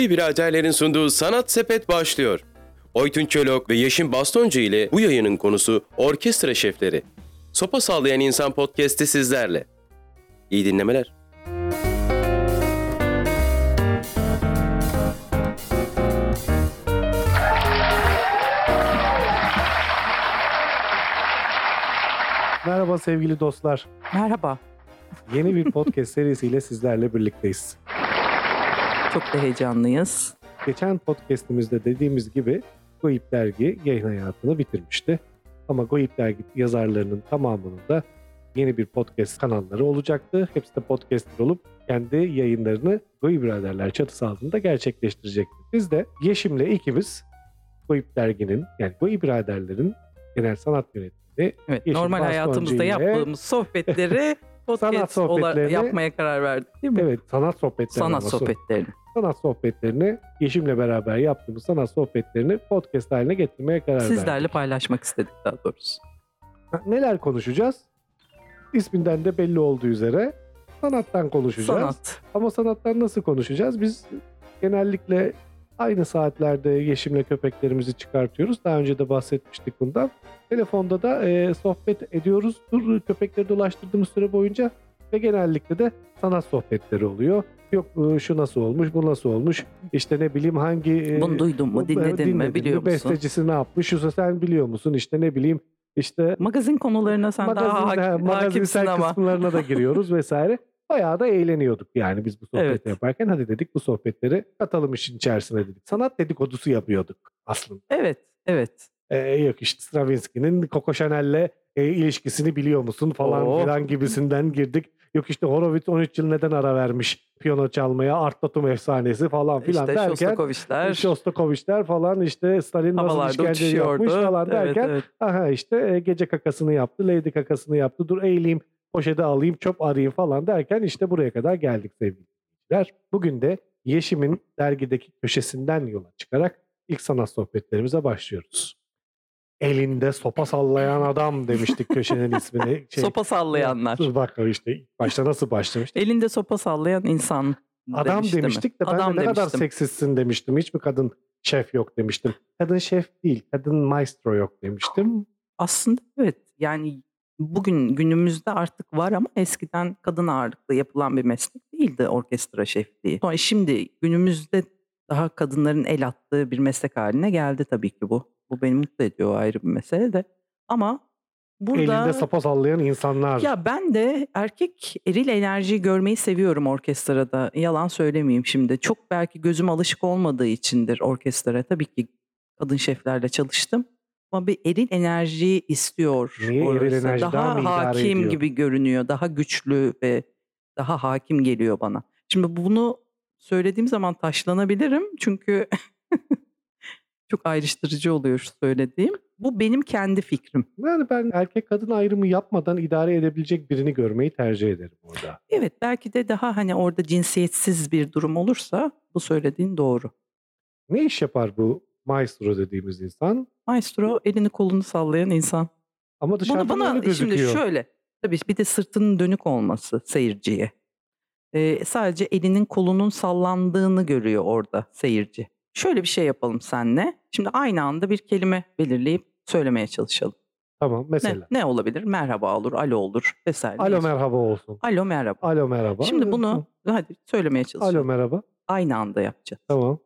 Guy biraderlerin sunduğu Sanat Sepet başlıyor. Oytun Çolok ve Yeşim Bastoncu ile bu yayının konusu orkestra şefleri. Sopa Sallayan İnsan Podcast'i sizlerle. İyi dinlemeler. Merhaba sevgili dostlar. Merhaba. Yeni bir podcast serisiyle sizlerle birlikteyiz. Çok da heyecanlıyız. Geçen podcastimizde dediğimiz gibi Goip Dergi yayın hayatını bitirmişti. Ama Goip Dergi yazarlarının tamamının da yeni bir podcast kanalları olacaktı. Hepsi de podcaster olup kendi yayınlarını Goip Biraderler çatısı altında gerçekleştirecekti. Biz de Yeşim'le ikimiz Goip Dergi'nin yani Goip Biraderlerin genel sanat yönetmeni Evet, Yeşim normal hayatımızda ile yaptığımız sohbetleri podcast olarak sohbetlerini- yapmaya karar verdik değil mi? Evet sanat sohbetleri Sanat sohbetlerini. sanat sohbetlerini Yeşim'le beraber yaptığımız sanat sohbetlerini podcast haline getirmeye karar Sizlerle verdik. paylaşmak istedik daha doğrusu. Neler konuşacağız? İsminden de belli olduğu üzere sanattan konuşacağız. Sanat. Ama sanattan nasıl konuşacağız? Biz genellikle aynı saatlerde Yeşim'le köpeklerimizi çıkartıyoruz. Daha önce de bahsetmiştik bundan. Telefonda da e, sohbet ediyoruz. Dur köpekleri dolaştırdığımız süre boyunca ve genellikle de sanat sohbetleri oluyor. Yok e, şu nasıl olmuş, bu nasıl olmuş. İşte ne bileyim hangi... e, Bunu duydun mu, bu- dinledin mi, biliyor musun? Bestecisi ne yapmış, şu sen biliyor musun? İşte ne bileyim işte Magazin konularına sen daha magazin, hakim, ha, hakimsin magazinsel ama. kısımlarına da giriyoruz vesaire. Bayağı da eğleniyorduk yani biz bu sohbeti Evet. yaparken. Hadi dedik bu sohbetleri katalım işin içerisine dedik. Sanat dedikodusu yapıyorduk aslında. Evet, evet. Ee, yok işte Stravinsky'nin Coco Chanel'le e, ilişkisini biliyor musun falan Oo. filan gibisinden girdik. Yok işte Horowitz 13 yıl neden ara vermiş piyano çalmaya, Art Tatum efsanesi falan filan işte derken Shostakovich'ler Shostakovich'ler falan işte Stalin nasıl işkence uçuşuyordu. yapmış falan Evet, derken evet. aha işte e, gece kakasını yaptı, lady kakasını yaptı. Dur eğileyim, poşete alayım, çöp arayayım falan derken işte buraya kadar geldik sevgili dinleyiciler. Bugün de Yeşim'in dergideki köşesinden yola çıkarak ilk sanat sohbetlerimize başlıyoruz. Elinde sopa sallayan adam demiştik köşenin ismini. Şey, Sopa sallayanlar. Bak işte başta nasıl başlamıştık? Elinde sopa sallayan insan Adam demişti mi? demiştik de ben Adam de ne kadar demiştim. seksistsin demiştim. Hiç mi kadın şef yok demiştim. Kadın şef değil, kadın maestro yok demiştim. Aslında evet yani bugün günümüzde artık var ama eskiden kadın ağırlıklı yapılan bir meslek değildi orkestra şefliği. Sonra şimdi günümüzde daha kadınların el attığı bir meslek haline geldi tabii ki bu. Bu beni mutlu ediyor ayrı bir mesele de. Ama burada Elinde sopa sallayan insanlar. ya ben de erkek eril enerjiyi görmeyi seviyorum orkestrada. Yalan söylemeyeyim şimdi. Çok belki gözüm alışık olmadığı içindir orkestra. Tabii ki kadın şeflerle çalıştım. Ama bir eril enerji istiyor. Niye? Eril orası. enerji daha daha mı hakim ediyor? gibi görünüyor. Daha güçlü ve daha hakim geliyor bana. Şimdi bunu söylediğim zaman taşlanabilirim. Çünkü çok ayrıştırıcı oluyor şu söylediğim. Bu benim kendi fikrim. Yani ben erkek kadın ayrımı yapmadan idare edebilecek birini görmeyi tercih ederim orada. Evet belki de daha hani orada cinsiyetsiz bir durum olursa bu söylediğin doğru. Ne iş yapar bu maestro dediğimiz insan? Maestro elini kolunu sallayan insan. Ama dışarıdan Bunu bana gözüküyor. şimdi şöyle tabii bir de sırtının dönük olması seyirciye. Ee, sadece elinin kolunun sallandığını görüyor orada seyirci. Şöyle bir şey yapalım senle. Şimdi aynı anda bir kelime belirleyip söylemeye çalışalım. Tamam Ne, mesela. ne olabilir? Merhaba olur, alo olur vesaire. Alo merhaba olsun. Alo merhaba. Alo merhaba. Şimdi bunu hadi söylemeye çalışalım. Alo merhaba. Aynı anda yapacağız. Tamam.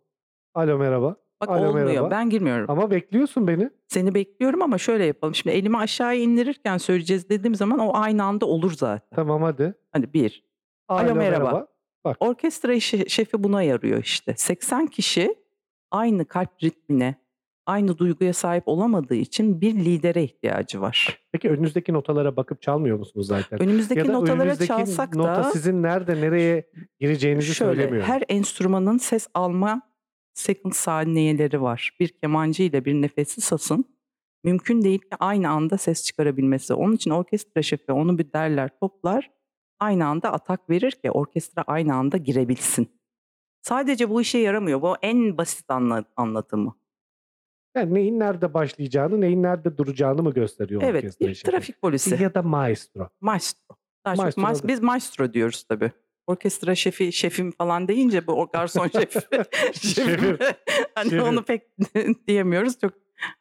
Alo merhaba. Bak Alo, olmuyor. merhaba. Ben girmiyorum. Ama bekliyorsun beni. Seni bekliyorum ama şöyle yapalım. Şimdi elimi aşağıya indirirken söyleyeceğiz dediğim zaman o aynı anda olur zaten. Tamam hadi. Hadi bir. Alo, merhaba. Orkestra şe- şefi buna yarıyor işte. 80 kişi aynı kalp ritmine, aynı duyguya sahip olamadığı için bir lidere ihtiyacı var. Peki önünüzdeki notalara bakıp çalmıyor musunuz zaten? Önümüzdeki ya da notalara önünüzdeki çalsak nota da sizin nerede nereye gireceğinizi şöyle söylemiyor. her enstrümanın ses alma second saniyeleri var. Bir kemancı ile bir nefesli sasın mümkün değil ki aynı anda ses çıkarabilmesi. Onun için orkestra şefi onu bir derler toplar aynı anda atak verir ki orkestra aynı anda girebilsin. Sadece bu işe yaramıyor. Bu en basit anla- anlatımı. Yani neyin nerede başlayacağını, neyin nerede duracağını mı gösteriyor Evet, orkestra şefi? trafik polisi. Ya da maestro. Maestro. Daha Maestro da- biz maestro diyoruz tabii. Orkestra şefi şefim falan deyince bu o garson şefi Şefim, hani şefim. onu pek diyemiyoruz çok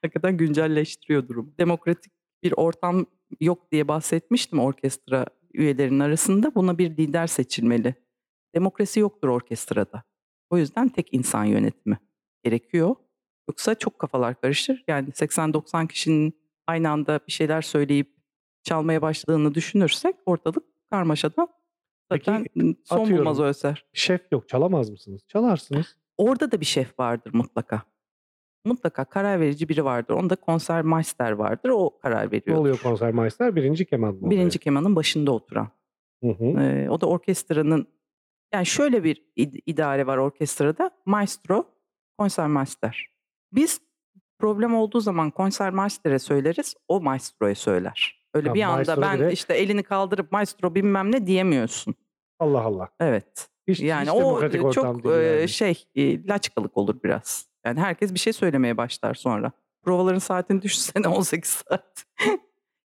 hakikaten güncelleştiriyor durum. Demokratik bir ortam yok diye bahsetmiştim orkestra üyelerinin arasında. Buna bir lider seçilmeli. Demokrasi yoktur orkestrada. O yüzden tek insan yönetimi gerekiyor. Yoksa çok kafalar karışır. Yani 80-90 kişinin aynı anda bir şeyler söyleyip çalmaya başladığını düşünürsek ortalık karmaşadan Peki, zaten son atıyorum. bulmaz o eser. Şef yok çalamaz mısınız? Çalarsınız. Orada da bir şef vardır mutlaka. Mutlaka karar verici biri vardır. Onda konsermeister vardır. O karar Ne veriyor. oluyor konsermeister? Birinci keman mı? Birinci kemanın başında oturan. Hı hı. Ee, o da orkestranın yani şöyle bir id- idare var orkestrada. Maestro, konsermeister. Biz problem olduğu zaman konsermeister'e söyleriz, o maestro'ya söyler. Öyle Ha, bir anda ben direkt- işte elini kaldırıp maestro bilmem ne diyemiyorsun. Allah Allah. Evet. Hiç, Yani hiç o çok yani. şey e, laçkalık olur biraz. Yani herkes bir şey söylemeye başlar sonra. Provaların saatini düşünsene 18 saat.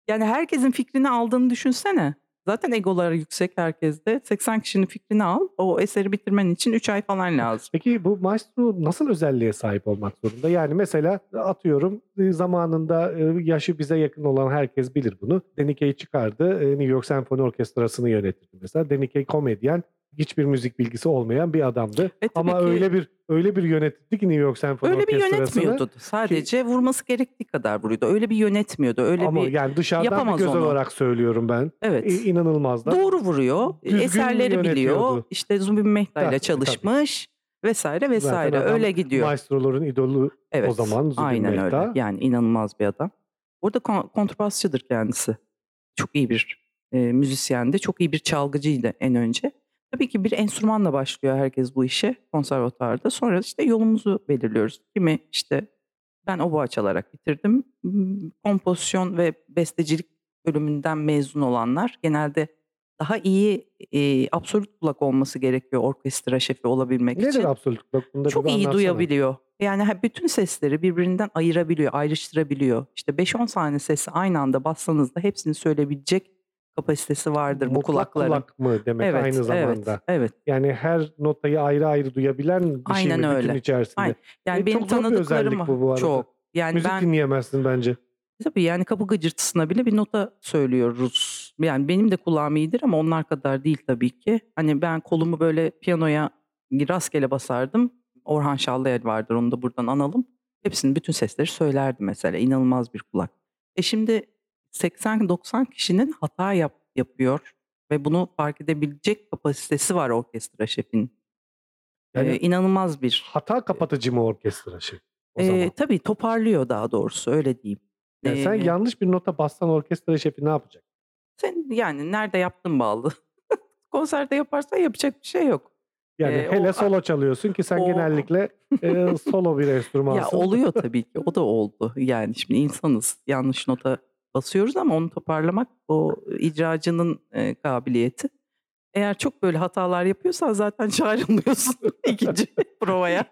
yani herkesin fikrini aldığını düşünsene. Zaten egolar yüksek herkeste. 80 kişinin fikrini al. O eseri bitirmen için 3 ay falan lazım. Peki bu maestro nasıl özelliğe sahip olmak zorunda? Yani mesela atıyorum e, zamanında e, yaşı bize yakın olan herkes bilir bunu. Denikey çıkardı. e, New York Senfoni Orkestrası'nı yönetirdi mesela. Denikey komedyen, hiçbir müzik bilgisi olmayan bir adamdı. E, tabii Ama ki öyle bir öyle bir yönetirdi ki New York Senfoni öyle bir yönetmiyordu. Sadece vurması gerektiği kadar vuruyordu. Öyle bir yönetmiyordu. Öyle Ama bir yani dışarıdan bir göz onu. olarak söylüyorum ben. evet. İ- İnanılmaz da. Doğru vuruyor. Düzgün Eserleri biliyor. İşte Zubin Mehta ile Tabii, çalışmış vesaire vesaire. adam Öyle gidiyor. Maestroların idolü Evet. o zaman Zubin aynen Mehta. öyle. Yani inanılmaz bir adam. Orada kon- kontrbasçıdır kendisi. Çok iyi bir e, müzisyendi. Çok iyi bir çalgıcıydı en önce. Tabii ki bir enstrümanla başlıyor herkes bu işe konservatuarda. Sonra işte yolumuzu belirliyoruz. Kimi işte ben oboa çalarak bitirdim. Kompozisyon ve bestecilik bölümünden mezun olanlar genelde daha iyi e, absolut kulak olması gerekiyor orkestra şefi olabilmek Nedir için. absolut kulak? Bunu da bir Çok iyi duyabiliyor. Yani bütün sesleri birbirinden ayırabiliyor, ayrıştırabiliyor. İşte 5-10 tane sesi aynı anda bassanız da hepsini söyleyebilecek kapasitesi vardır bu Mutlak kulakların. kulak mı demek evet, aynı zamanda. Evet, evet. Yani her notayı ayrı ayrı duyabilen bir şey Aynen mi bütün öyle. içerisinde? Aynen. Yani E, benim çok bir tanıdıklarım özellik bu bu arada. çok. Yani Müzik ben dinleyemezsin bence. tabii yani kapı gıcırtısına bile bir nota söylüyoruz. Yani benim de kulağım iyidir ama onlar kadar değil tabii ki. Hani ben kolumu böyle piyanoya rastgele basardım. Orhan Şallayel vardır onu da buradan analım. Hepsinin bütün sesleri söylerdi mesela. İnanılmaz bir kulak. E şimdi 80-90 kişinin hata yap, yapıyor ve bunu fark edebilecek kapasitesi var orkestra şefinin. Yani Ee, inanılmaz bir. hata kapatıcı mı orkestra? O Ee, zaman. tabii toparlıyor daha doğrusu öyle diyeyim. Yani sen Ee, yanlış bir nota bassan orkestra şefi ne yapacak? Sen yani nerede yaptın bağlı. Konserde yaparsan yapacak bir şey yok. Yani Ee, hele o- solo çalıyorsun ki sen o- genellikle e, solo bir Ya enstrümansın. oluyor tabii ki. O da oldu. Yani şimdi insanız. Yanlış nota basıyoruz ama onu toparlamak o icracının e, kabiliyeti. Eğer çok böyle hatalar yapıyorsan zaten çağrılmıyorsun ikinci provaya.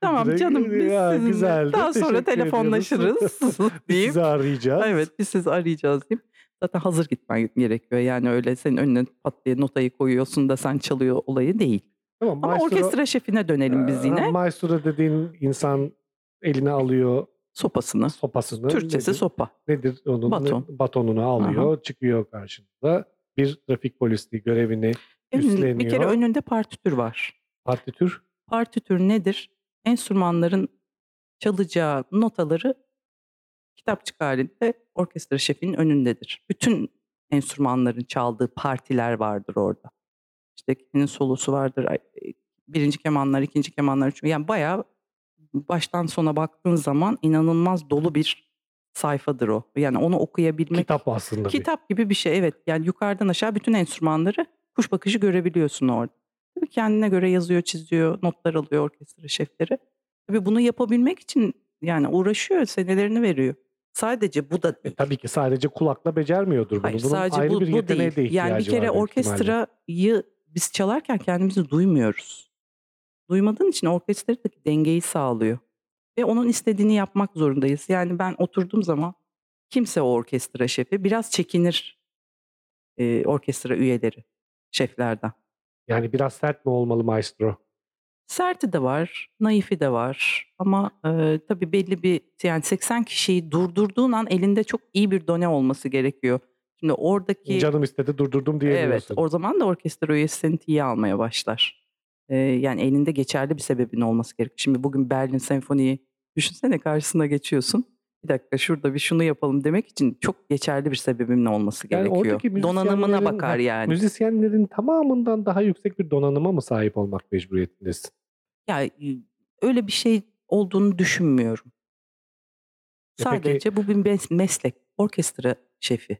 tamam canım biz ya, sizinle güzeldi, daha sonra telefonlaşırız Biz deyip. Sizi arayacağız. Evet biz sizi arayacağız deyip. Zaten hazır gitmen gerekiyor. Yani öyle senin önüne pat diye notayı koyuyorsun da sen çalıyor olayı değil. Tamam, Ama maestro- orkestra şefine dönelim biz Ee, yine. Maestro dediğin insan eline alıyor Sopasını. sopasını. Türkçesi nedir? sopa. Nedir onun Baton. batonunu alıyor, çıkıyor karşınıza. Bir trafik polisliği görevini Önün- üstleniyor. bir kere önünde partitür var. partitür Partitür nedir? Enstrümanların çalacağı notaları kitapçık halinde orkestra şefinin önündedir. Bütün enstrümanların çaldığı partiler vardır orada. İşte kimin solosu vardır. Birinci kemanlar, ikinci kemanlar, üçüncü. Yani bayağı baştan sona baktığın zaman inanılmaz dolu bir sayfadır o. Yani onu okuyabilmek kitap aslında. bir. Kitap gibi bir şey evet. Yani yukarıdan aşağı bütün enstrümanları kuş bakışı görebiliyorsun orada. Tabii kendine göre yazıyor, çiziyor, notlar alıyor orkestra şefleri. Tabii bunu yapabilmek için yani uğraşıyor, senelerini veriyor. Sadece bu da E, değil. tabii ki sadece kulakla becermiyordur bunu. Hayır, Bunun sadece ayrı bu, bir bu değil. de Yani bir kere büyük ihtimalle. orkestrayı biz çalarken kendimizi duymuyoruz. Duymadığın için orkestradaki dengeyi sağlıyor. Ve onun istediğini yapmak zorundayız. Yani ben oturduğum zaman kimse o orkestra şefi biraz çekinir e, orkestra üyeleri. şeflerden. Yani biraz sert mi olmalı maestro? Serti de var, naifi de var ama e, tabii belli bir yani 80 kişiyi durdurduğun an elinde çok iyi bir done olması gerekiyor. Şimdi oradaki Canım istedi durdurdum evet diyemiyorsun. o zaman da orkestra üyesi seni tiye almaya başlar. E, yani elinde geçerli bir sebebin olması gerekiyor. Şimdi bugün Berlin Senfoni'yi düşünsene karşısına geçiyorsun. Bir dakika şurada bir şunu yapalım demek için çok geçerli bir sebebimin olması Yani gerekiyor. Donanımına bakar yani. Müzisyenlerin tamamından daha yüksek bir donanıma mı sahip olmak mecburiyetindesin? Ya e, öyle bir şey olduğunu düşünmüyorum. E peki- Sadece bu bir mes- meslek. Orkestra şefi.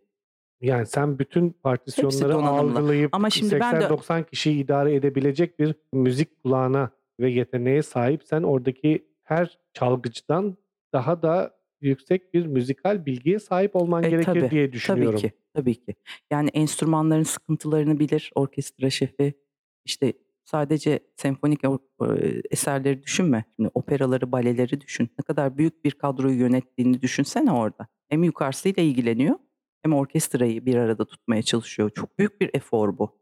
Yani sen bütün partisyonları algılayıp Ama şimdi ben de- 80-90 kişiyi idare edebilecek bir müzik kulağına ve yeteneğe sahipsen oradaki her çalgıcıdan daha da yüksek bir müzikal bilgiye sahip olman E, gerekir tabii, diye Tabii düşünüyorum. ki. Tabii ki. Yani enstrümanların sıkıntılarını bilir orkestra şefi. İşte sadece senfonik e, eserleri düşünme. Şimdi operaları, baleleri düşün. Ne kadar büyük bir kadroyu yönettiğini düşünsene orada. Hem yukarısıyla ilgileniyor hem orkestrayı bir arada tutmaya çalışıyor. Çok büyük bir efor bu.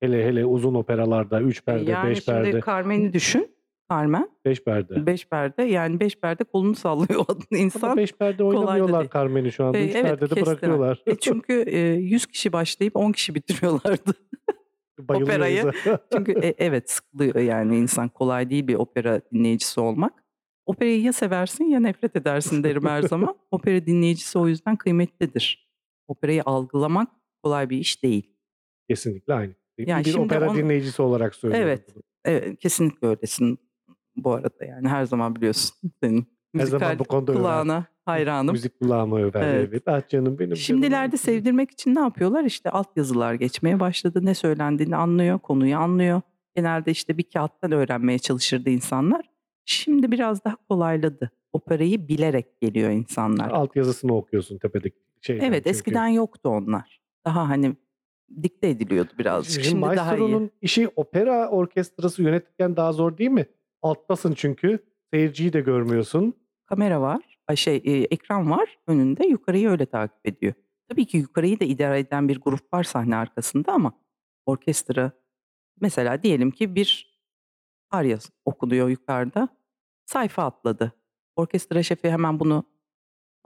Hele hele uzun operalarda 3 perde, yani 5 şimdi perde, Carmen'i düşün. Carmen 5 perde. beş perde yani beş perde kolunu sallıyor o Ama insan. 5 perde oynamıyorlar. Carmen'i şu anda. E, 3 evet, perdede kestiler. bırakıyorlar. E çünkü e, 100 kişi başlayıp 10 kişi bitiriyorlardı. Operayı. Çünkü e, evet sıkılıyor yani insan kolay değil bir opera dinleyicisi olmak. Operayı ya seversin ya nefret edersin derim her zaman. Opera dinleyicisi o yüzden kıymetlidir. Operayı algılamak kolay bir iş değil. Kesinlikle aynı. Yani bir opera onu- dinleyicisi olarak söylüyorum. Evet. Evet, kesinlikle öylesin bu arada yani her zaman biliyorsun senin Her zaman bu konuda över. kulağına hayranım. Müzik kulağıma över. Evet. Evet. Ah canım benim. Şimdilerde canım. sevdirmek için ne yapıyorlar? İşte altyazılar geçmeye başladı. Ne söylendiğini anlıyor, konuyu anlıyor. Genelde işte bir kağıttan öğrenmeye çalışırdı insanlar. Şimdi biraz daha kolayladı. Operayı bilerek geliyor insanlar. Alt yazısını okuyorsun tepedeki şeyden. evet çünkü. eskiden yoktu onlar. Daha hani dikte ediliyordu birazcık. Şimdi, Şimdi daha iyi. maestro'nun işi opera orkestrası yönetirken daha zor değil mi? Alttasın çünkü. Seyirciyi de görmüyorsun. Kamera var, şey e, ekran var önünde yukarıyı öyle takip ediyor. Tabii ki yukarıyı da idare eden bir grup var sahne arkasında ama orkestra mesela diyelim ki bir arya okunuyor yukarıda sayfa atladı. Orkestra şefi hemen bunu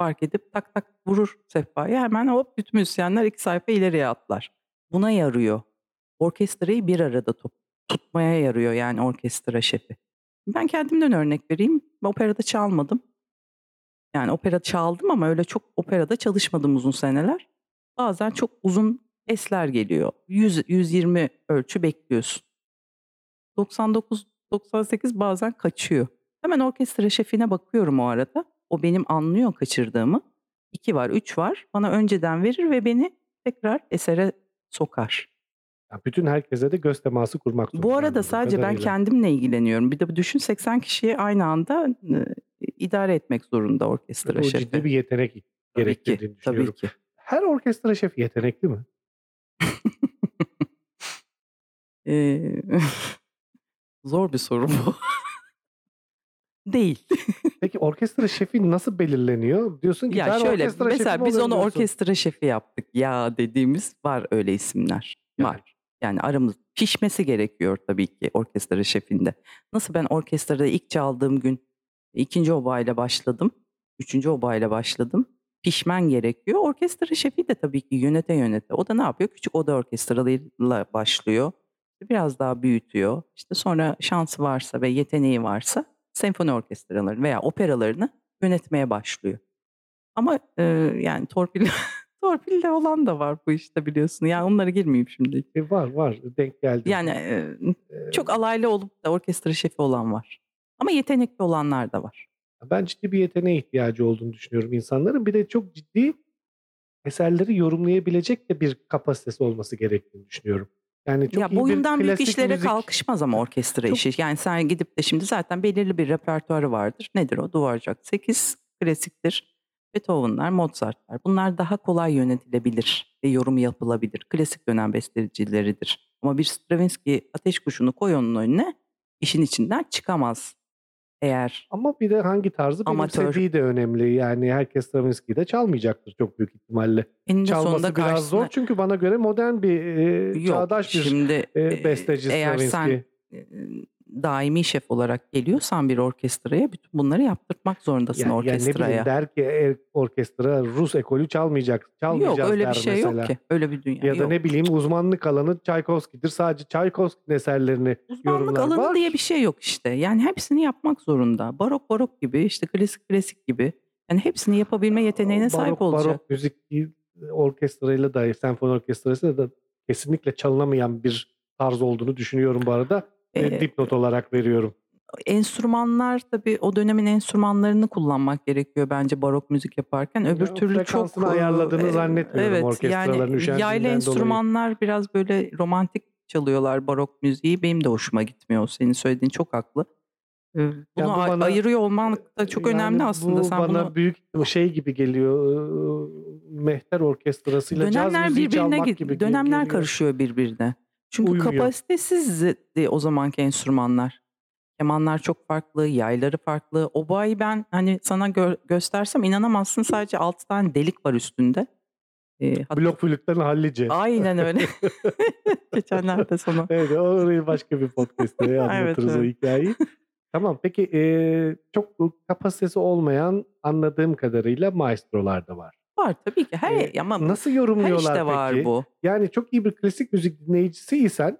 fark edip tak tak vurur sehpaya hemen hop bütün müzisyenler iki sayfa ileriye atlar. Buna yarıyor. Orkestrayı bir arada top, tutmaya yarıyor yani orkestra şefi. Ben kendimden örnek vereyim. Operada çalmadım. Yani opera çaldım ama öyle çok operada çalışmadım uzun seneler. Bazen çok uzun esler geliyor. 100 120 ölçü bekliyorsun. 99 98 bazen kaçıyor. Hemen orkestra şefine bakıyorum o arada. O benim anlıyor kaçırdığımı. 2 var, 3 var. Bana önceden verir ve beni tekrar esere sokar. Yani bütün herkese de göz teması kurmak zorunda. Bu arada sadece ben kendimle ilgileniyorum. Bir de düşün 80 kişiyi aynı anda e, idare etmek zorunda orkestra o şefi. ciddi bir yetenek tabii gerektirdiğini tabii düşünüyorum. ki. Her orkestra şefi yetenekli mi? Ee, zor bir soru bu. Değil. Peki orkestra şefi nasıl belirleniyor? Diyorsun ki ya ben şöyle orkestra mesela şefi biz olurum onu diyorsun. orkestra şefi yaptık ya dediğimiz var öyle isimler. Yani. Var. Yani aramız pişmesi gerekiyor tabii ki orkestra şefinde. Nasıl ben orkestrada ilk çaldığım gün ikinci obayla başladım. Üçüncü obayla başladım. Pişmen gerekiyor. Orkestra şefi de tabii ki yönete yönete. O da ne yapıyor? Küçük oda orkestralarıyla başlıyor. Biraz daha büyütüyor. İşte sonra şansı varsa ve yeteneği varsa senfoni orkestralarını veya operalarını yönetmeye başlıyor. Ama e, yani torpil torpille olan da var bu işte biliyorsun. Yani onlara girmeyeyim şimdi. E, var var denk geldi. Yani e, çok alaylı olup da orkestra şefi olan var. Ama yetenekli olanlar da var. Ben ciddi bir yeteneğe ihtiyacı olduğunu düşünüyorum insanların. Bir de çok ciddi eserleri yorumlayabilecek de bir kapasitesi olması gerektiğini düşünüyorum. Yani çok ya boyundan büyük işlere müzik- kalkışmaz ama orkestra Çok- işi. Yani sen gidip de şimdi zaten belirli bir repertuarı vardır. Nedir o? Duvarcak 8 klasiktir. Beethoven'lar, Mozart'lar. Bunlar daha kolay yönetilebilir ve yorum yapılabilir. Klasik dönem bestecileridir. Ama bir Stravinsky ateş kuşunu koy onun önüne işin içinden çıkamaz. Eğer Ama bir de hangi tarzı Amatör. benimsediği de önemli. Yani herkes Stravinsky'yi de çalmayacaktır çok büyük ihtimalle. eninde Çalması biraz karşısına zor çünkü bana göre modern bir e, yok. çağdaş bir Şimdi e, besteci eğer sen Stravinsky. e, daimi şef olarak geliyorsan bir orkestraya bütün bunları yaptırtmak zorundasın Yani, yani ne orkestraya. bileyim der ki e, orkestra Rus ekolü çalmayacak, çalmayacağız yok öyle der bir şey mesela. yok ki. Öyle bir dünya Ya da yok. ne bileyim uzmanlık alanı Çaykovski'dir. Sadece Çaykovski'nin eserlerini Uzmanlık yorumlar alanı var. diye bir şey yok işte. Yani hepsini yapmak zorunda. Barok barok gibi, işte klasik klasik gibi. Yani hepsini yapabilme yeteneğine sahip barok, olacak. Barok müzik orkestrayla da senfoni orkestrasıyla da kesinlikle çalınamayan bir tarz olduğunu düşünüyorum bu arada. E, dipnot olarak veriyorum. enstrümanlar tabii o dönemin enstrümanlarını kullanmak gerekiyor bence barok müzik yaparken. Öbür Ya, türlü çok ayarladığını e, zannetmiyorum evet, orkestraların yani yaylı dolayı. enstrümanlar biraz böyle romantik çalıyorlar barok müziği. Benim de hoşuma gitmiyor. Senin söylediğin çok haklı. Bunu bu a- bana- ayırıyor olmak da çok Yani önemli aslında. Bu Sen bana bunu büyük şey gibi geliyor. Mehter orkestrasıyla caz dönemler müziği birbirine çalmak gibi dönemler geliyor. karışıyor birbirine. Çünkü Uymuyor. kapasitesizdi o zamanki enstrümanlar. Kemanlar çok farklı, yayları farklı. Obayı ben hani sana gö- göstersem inanamazsın sadece 6 tane delik var üstünde. Ee, hatta- Blok flütlerin hallice. Aynen öyle. Geçenlerde sana. Evet orayı başka bir podcast'te anlatırız o evet. hikayeyi. Tamam peki e, çok kapasitesi olmayan anladığım kadarıyla maestrolar da var. Var tabii ki. Her, Ee, ama Nasıl her yorumluyorlar işte peki? var bu. Yani çok iyi bir klasik müzik dinleyicisiysen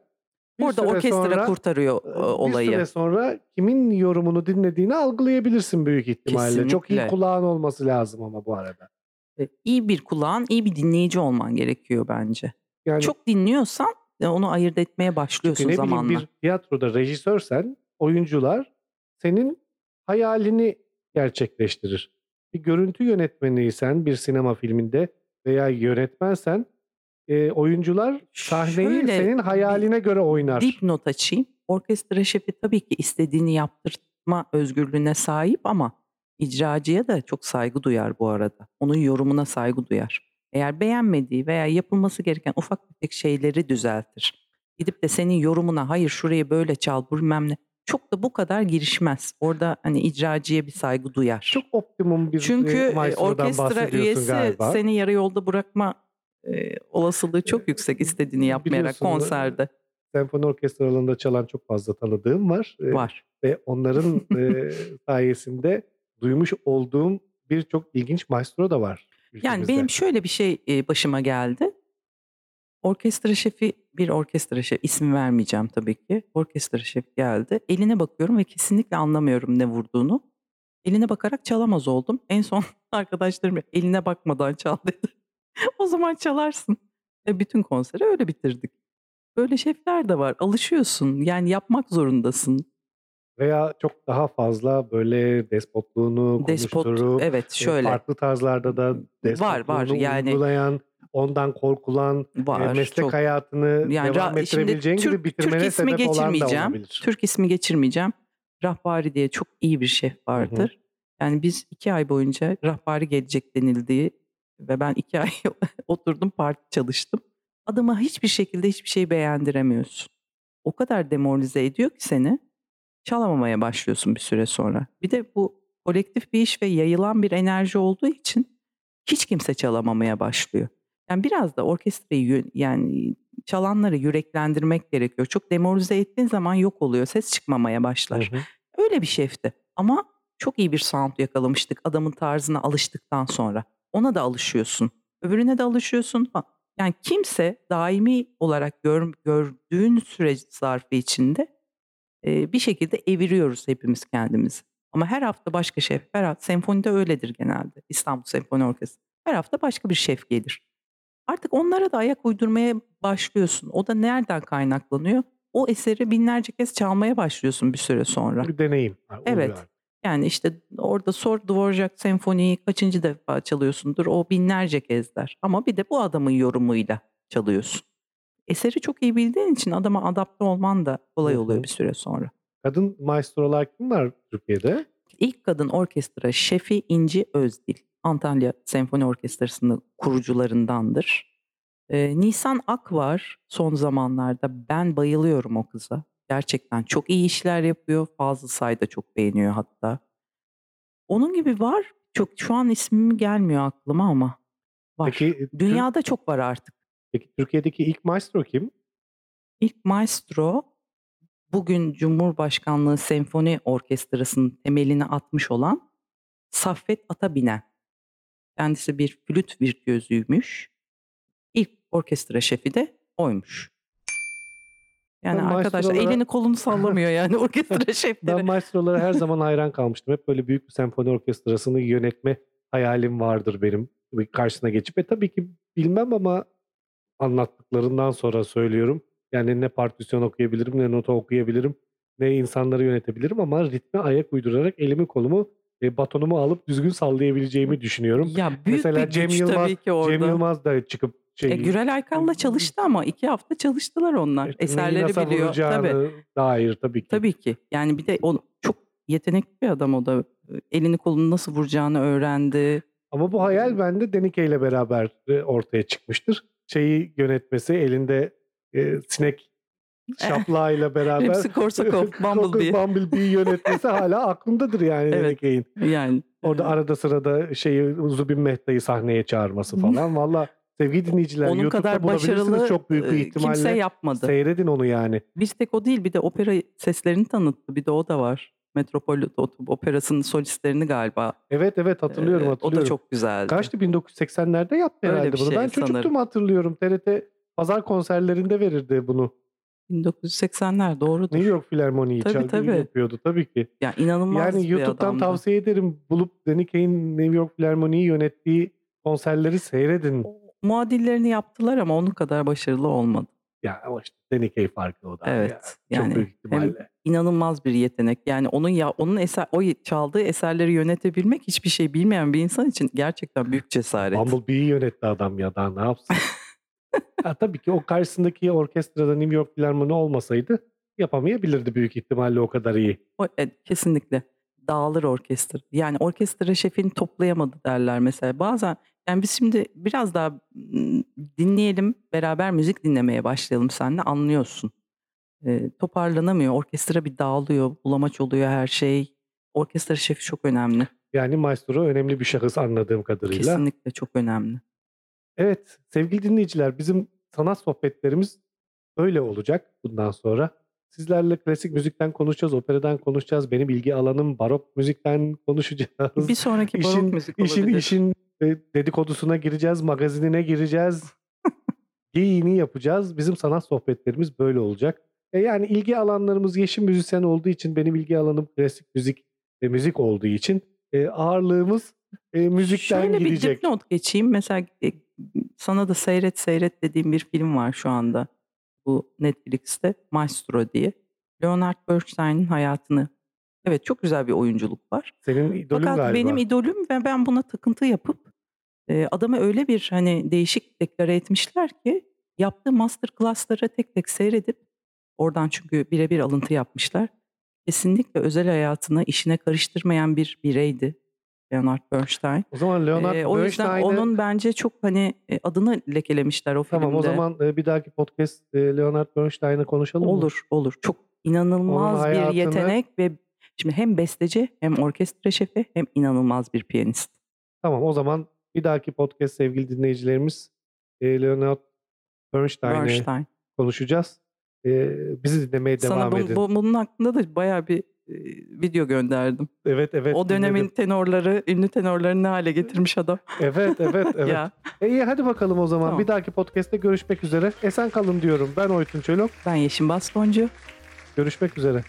bir süre orkestra sonra, kurtarıyor e, e, Bir olayı. süre sonra kimin yorumunu dinlediğini algılayabilirsin büyük ihtimalle. Çok iyi Kesinlikle. kulağın olması lazım ama bu arada. E, İyi bir kulağın, iyi bir dinleyici olman gerekiyor bence. Yani Çok dinliyorsan e, onu ayırt etmeye başlıyorsun ne zamanla. bileyim bir tiyatroda rejisörsen oyuncular senin hayalini gerçekleştirir. Bir görüntü yönetmeniysen bir sinema filminde veya yönetmensen e, oyuncular sahneyi Şöyle senin bir hayaline göre oynar. Dipnot açayım. Orkestra şefi tabii ki istediğini yaptırma özgürlüğüne sahip ama icracıya da çok saygı duyar bu arada. Onun yorumuna saygı duyar. Eğer beğenmediği veya yapılması gereken ufak tefek şeyleri düzeltir. Gidip de senin yorumuna hayır şurayı böyle çal bilmem ne. Çok da bu kadar girişmez. Orada hani icracıya bir saygı duyar. Çok optimum bir Çünkü e, e, orkestra üyesi galiba. seni yarı yolda bırakma e, olasılığı çok yüksek istediğini yapmayarak e, konserde Senfoni orkestralarında çalan çok fazla tanıdığım var. E, var. Ve onların e, sayesinde duymuş olduğum birçok ilginç maestro da var. Yani ülkemizde. benim şöyle bir şey e, başıma geldi. Orkestra şefi bir orkestra şefi ismi vermeyeceğim tabii ki. Orkestra şefi geldi. Eline bakıyorum ve kesinlikle anlamıyorum ne vurduğunu. Eline bakarak çalamaz oldum. En son arkadaşlarım eline bakmadan çal dedi. o zaman çalarsın. E, bütün konseri öyle bitirdik. Böyle şefler de var. Alışıyorsun. Yani yapmak zorundasın. Veya çok daha fazla böyle despotluğunu Despot konuşturup evet e, şöyle farklı tarzlarda da Var, var. despotluğunu Yani- uygulayan, ondan korkulan, e, var. meslek çok. hayatını Yani devam ra- şimdi ettirebileceğin gibi Türk- bitirmene Türk ismi sebep olan da geçirmeyeceğim. olabilir. Türk ismi geçirmeyeceğim. Rahbari diye çok iyi bir şef vardır. Yani biz iki ay boyunca Rahbari gelecek denildiği ve ben iki ay oturdum parti çalıştım. Adama hiçbir şekilde hiçbir şey beğendiremiyorsun. O kadar demoralize ediyor ki seni çalamamaya başlıyorsun bir süre sonra. Bir de bu kolektif bir iş ve yayılan bir enerji olduğu için hiç kimse çalamamaya başlıyor. Yani biraz da orkestrayı yani çalanları yüreklendirmek gerekiyor. Çok demoralize ettiğin zaman yok oluyor. Ses çıkmamaya başlar. Hı hı. Öyle bir şefti. Ama çok iyi bir sound yakalamıştık adamın tarzına alıştıktan sonra. Ona da alışıyorsun. Öbürüne de alışıyorsun. Yani kimse daimi olarak gör- gördüğün süreç zarfı içinde e, bir şekilde eviriyoruz hepimiz kendimizi. Ama her hafta başka şef. Her hafta senfonide öyledir genelde. İstanbul Senfoni Orkestrası. Her hafta başka bir şef gelir. Artık onlara da ayak uydurmaya başlıyorsun. O da nereden kaynaklanıyor? O eseri binlerce kez çalmaya başlıyorsun bir süre sonra. Bir deneyim. oluyor Evet. artık. Yani işte orada sor Dvorak senfoniyi kaçıncı defa çalıyorsundur o binlerce kezder. Ama bir de bu adamın yorumuyla çalıyorsun. Eseri çok iyi bildiğin için adama adapte olman da kolay oluyor bir süre sonra. Kadın maestrolar kim var Türkiye'de? İlk kadın orkestra şefi İnci Özdil. Antalya Senfoni Orkestrası'nın kurucularındandır. Ee, Nisan Ak var son zamanlarda. Ben bayılıyorum o kıza. Gerçekten çok iyi işler yapıyor. Fazıl Say da çok beğeniyor hatta. Onun gibi var. Çok şu an ismim gelmiyor aklıma ama var. Peki, Tür- Dünyada çok var artık. peki Türkiye'deki ilk maestro kim? İlk maestro bugün Cumhurbaşkanlığı Senfoni Orkestrası'nın temelini atmış olan Saffet Atabinen. Kendisi bir flüt virtüözüymüş. İlk orkestra şefi de oymuş. Yani Ben arkadaşlar maestrolara- elini kolunu sallamıyor yani orkestra Ben şefleri. maestrolara her zaman hayran kalmıştım. Hep böyle büyük bir senfoni orkestrasını yönetme hayalim vardır benim. Karşısına geçip e tabii ki bilmem ama anlattıklarından sonra söylüyorum. Yani ne partisyon okuyabilirim, ne nota okuyabilirim, ne insanları yönetebilirim ama ritme ayak uydurarak elimi kolumu, e, batonumu alıp düzgün sallayabileceğimi düşünüyorum. Ya büyük Mesela bir Cem güç Yılmaz- tabii ki orada. Cem Yılmaz da çıkıp şey E, Gürel Aykal'la çalıştı ama iki hafta çalıştılar onlar. neyi Eserleri biliyor. Tabii. dair tabii ki. Tabii ki. Yani bir de o çok yetenekli bir adam o da. Elini kolunu nasıl vuracağını öğrendi. Ama bu hayal bende Denike ile beraber e, ortaya çıkmıştır. Şeyi yönetmesi elinde e, sinek şaplağıyla beraber Hepsi Korsakov, Bumblebee. Bumblebee'yi yönetmesi hala aklımdadır yani Evet. Yani Orada arada sırada şeyi Zubin Mehta'yı sahneye çağırması falan. Valla sevgili dinleyiciler onun YouTube'da kadar başarılı çok büyük bir e, ihtimalle. kimse yapmadı. Seyredin onu yani. Bir tek o değil bir de opera seslerini tanıttı. Bir de o da var. Metropolitan Operası'nın solistlerini galiba. Evet evet hatırlıyorum Ee, O hatırlıyorum. da çok güzeldi. Kaçtı 1980'lerde yaptı Öyle herhalde bunu. şey ben çocuktum sanırım. hatırlıyorum. TRT pazar konserlerinde verirdi bunu. 1980'ler doğrudur. New York Filarmoni'yi Tabii, çaldı tabii. yapıyordu tabii ki. Ya inanılmaz Yani bir YouTube'dan adamdı. tavsiye ederim. Bulup Denike'nin New York Filarmoni'yi yönettiği konserleri seyredin. Muadillerini yaptılar ama onun kadar başarılı olmadı. Ya ama işte Denike farkı o da. Evet. ya. Çok yani büyük ihtimalle. inanılmaz bir yetenek. Yani onun ya onun eser o çaldığı eserleri yönetebilmek hiçbir şey bilmeyen bir insan için gerçekten büyük cesaret. Bumblebee'yi yönetti adam ya daha ne yapsın. ya, tabii ki o karşısındaki orkestrada New York Filarmoni olmasaydı yapamayabilirdi büyük ihtimalle o kadar iyi. O, e, kesinlikle dağılır orkestra. Yani orkestra şefini toplayamadı derler mesela. Bazen yani biz şimdi biraz daha dinleyelim, beraber müzik dinlemeye başlayalım seninle anlıyorsun. E, toparlanamıyor. Orkestra bir dağılıyor, bulamaç oluyor her şey. Orkestra şefi çok önemli. Yani maestro önemli bir şahıs anladığım kadarıyla. Kesinlikle çok önemli. Evet sevgili dinleyiciler bizim sanat sohbetlerimiz böyle olacak bundan sonra. Sizlerle klasik müzikten konuşacağız, operadan konuşacağız. Benim ilgi alanım barok müzikten konuşacağız. Bir sonraki barok İşin, müzik işin, olabilir. işin e, dedikodusuna gireceğiz, magazinine gireceğiz. Geyiğini yapacağız. Bizim sanat sohbetlerimiz böyle olacak. E yani ilgi alanlarımız yeşil müzisyen olduğu için benim ilgi alanım klasik müzik ve müzik olduğu için e, ağırlığımız e, müzikten Şöyle bir gidecek. dipnot geçeyim. Mesela e, sana da seyret seyret dediğim bir film var şu anda. Bu Netflix'te Maestro diye. Leonard Bernstein'in hayatını. Evet çok güzel bir oyunculuk var. Senin idolün Fakat galiba. benim idolüm ve ben buna takıntı yapıp e, adamı öyle bir hani değişik deklare etmişler ki yaptığı master class'ları tek tek seyredip oradan çünkü birebir alıntı yapmışlar. Kesinlikle özel hayatını işine karıştırmayan bir bireydi Leonard Bernstein. O zaman Leonard Ee, o yüzden Bernstein'ı- onun bence çok hani e, adını lekelemişler o filmde. Tamam o zaman e, bir dahaki podcast e, Leonard Bernstein'ı konuşalım mı? olur olur. Çok inanılmaz Onun bir hayatını- yetenek ve şimdi hem besteci hem orkestra şefi hem inanılmaz bir piyanist. Tamam o zaman bir dahaki podcast sevgili dinleyicilerimiz Leonard Bernstein'ı Bernstein. konuşacağız. Bizi dinlemeye devam Sana bu, edin. bu- bunun hakkında da bayağı bir video gönderdim. Evet evet. o dönemin dinledim. tenorları, ünlü tenorlarını ne hale getirmiş adam. Evet evet evet. ya E, iyi hadi bakalım o zaman. Tamam. Bir dahaki podcast'te görüşmek üzere. Esen kalın diyorum. Ben Oytun Çolok. ben Yeşim Bastoncu. Görüşmek üzere.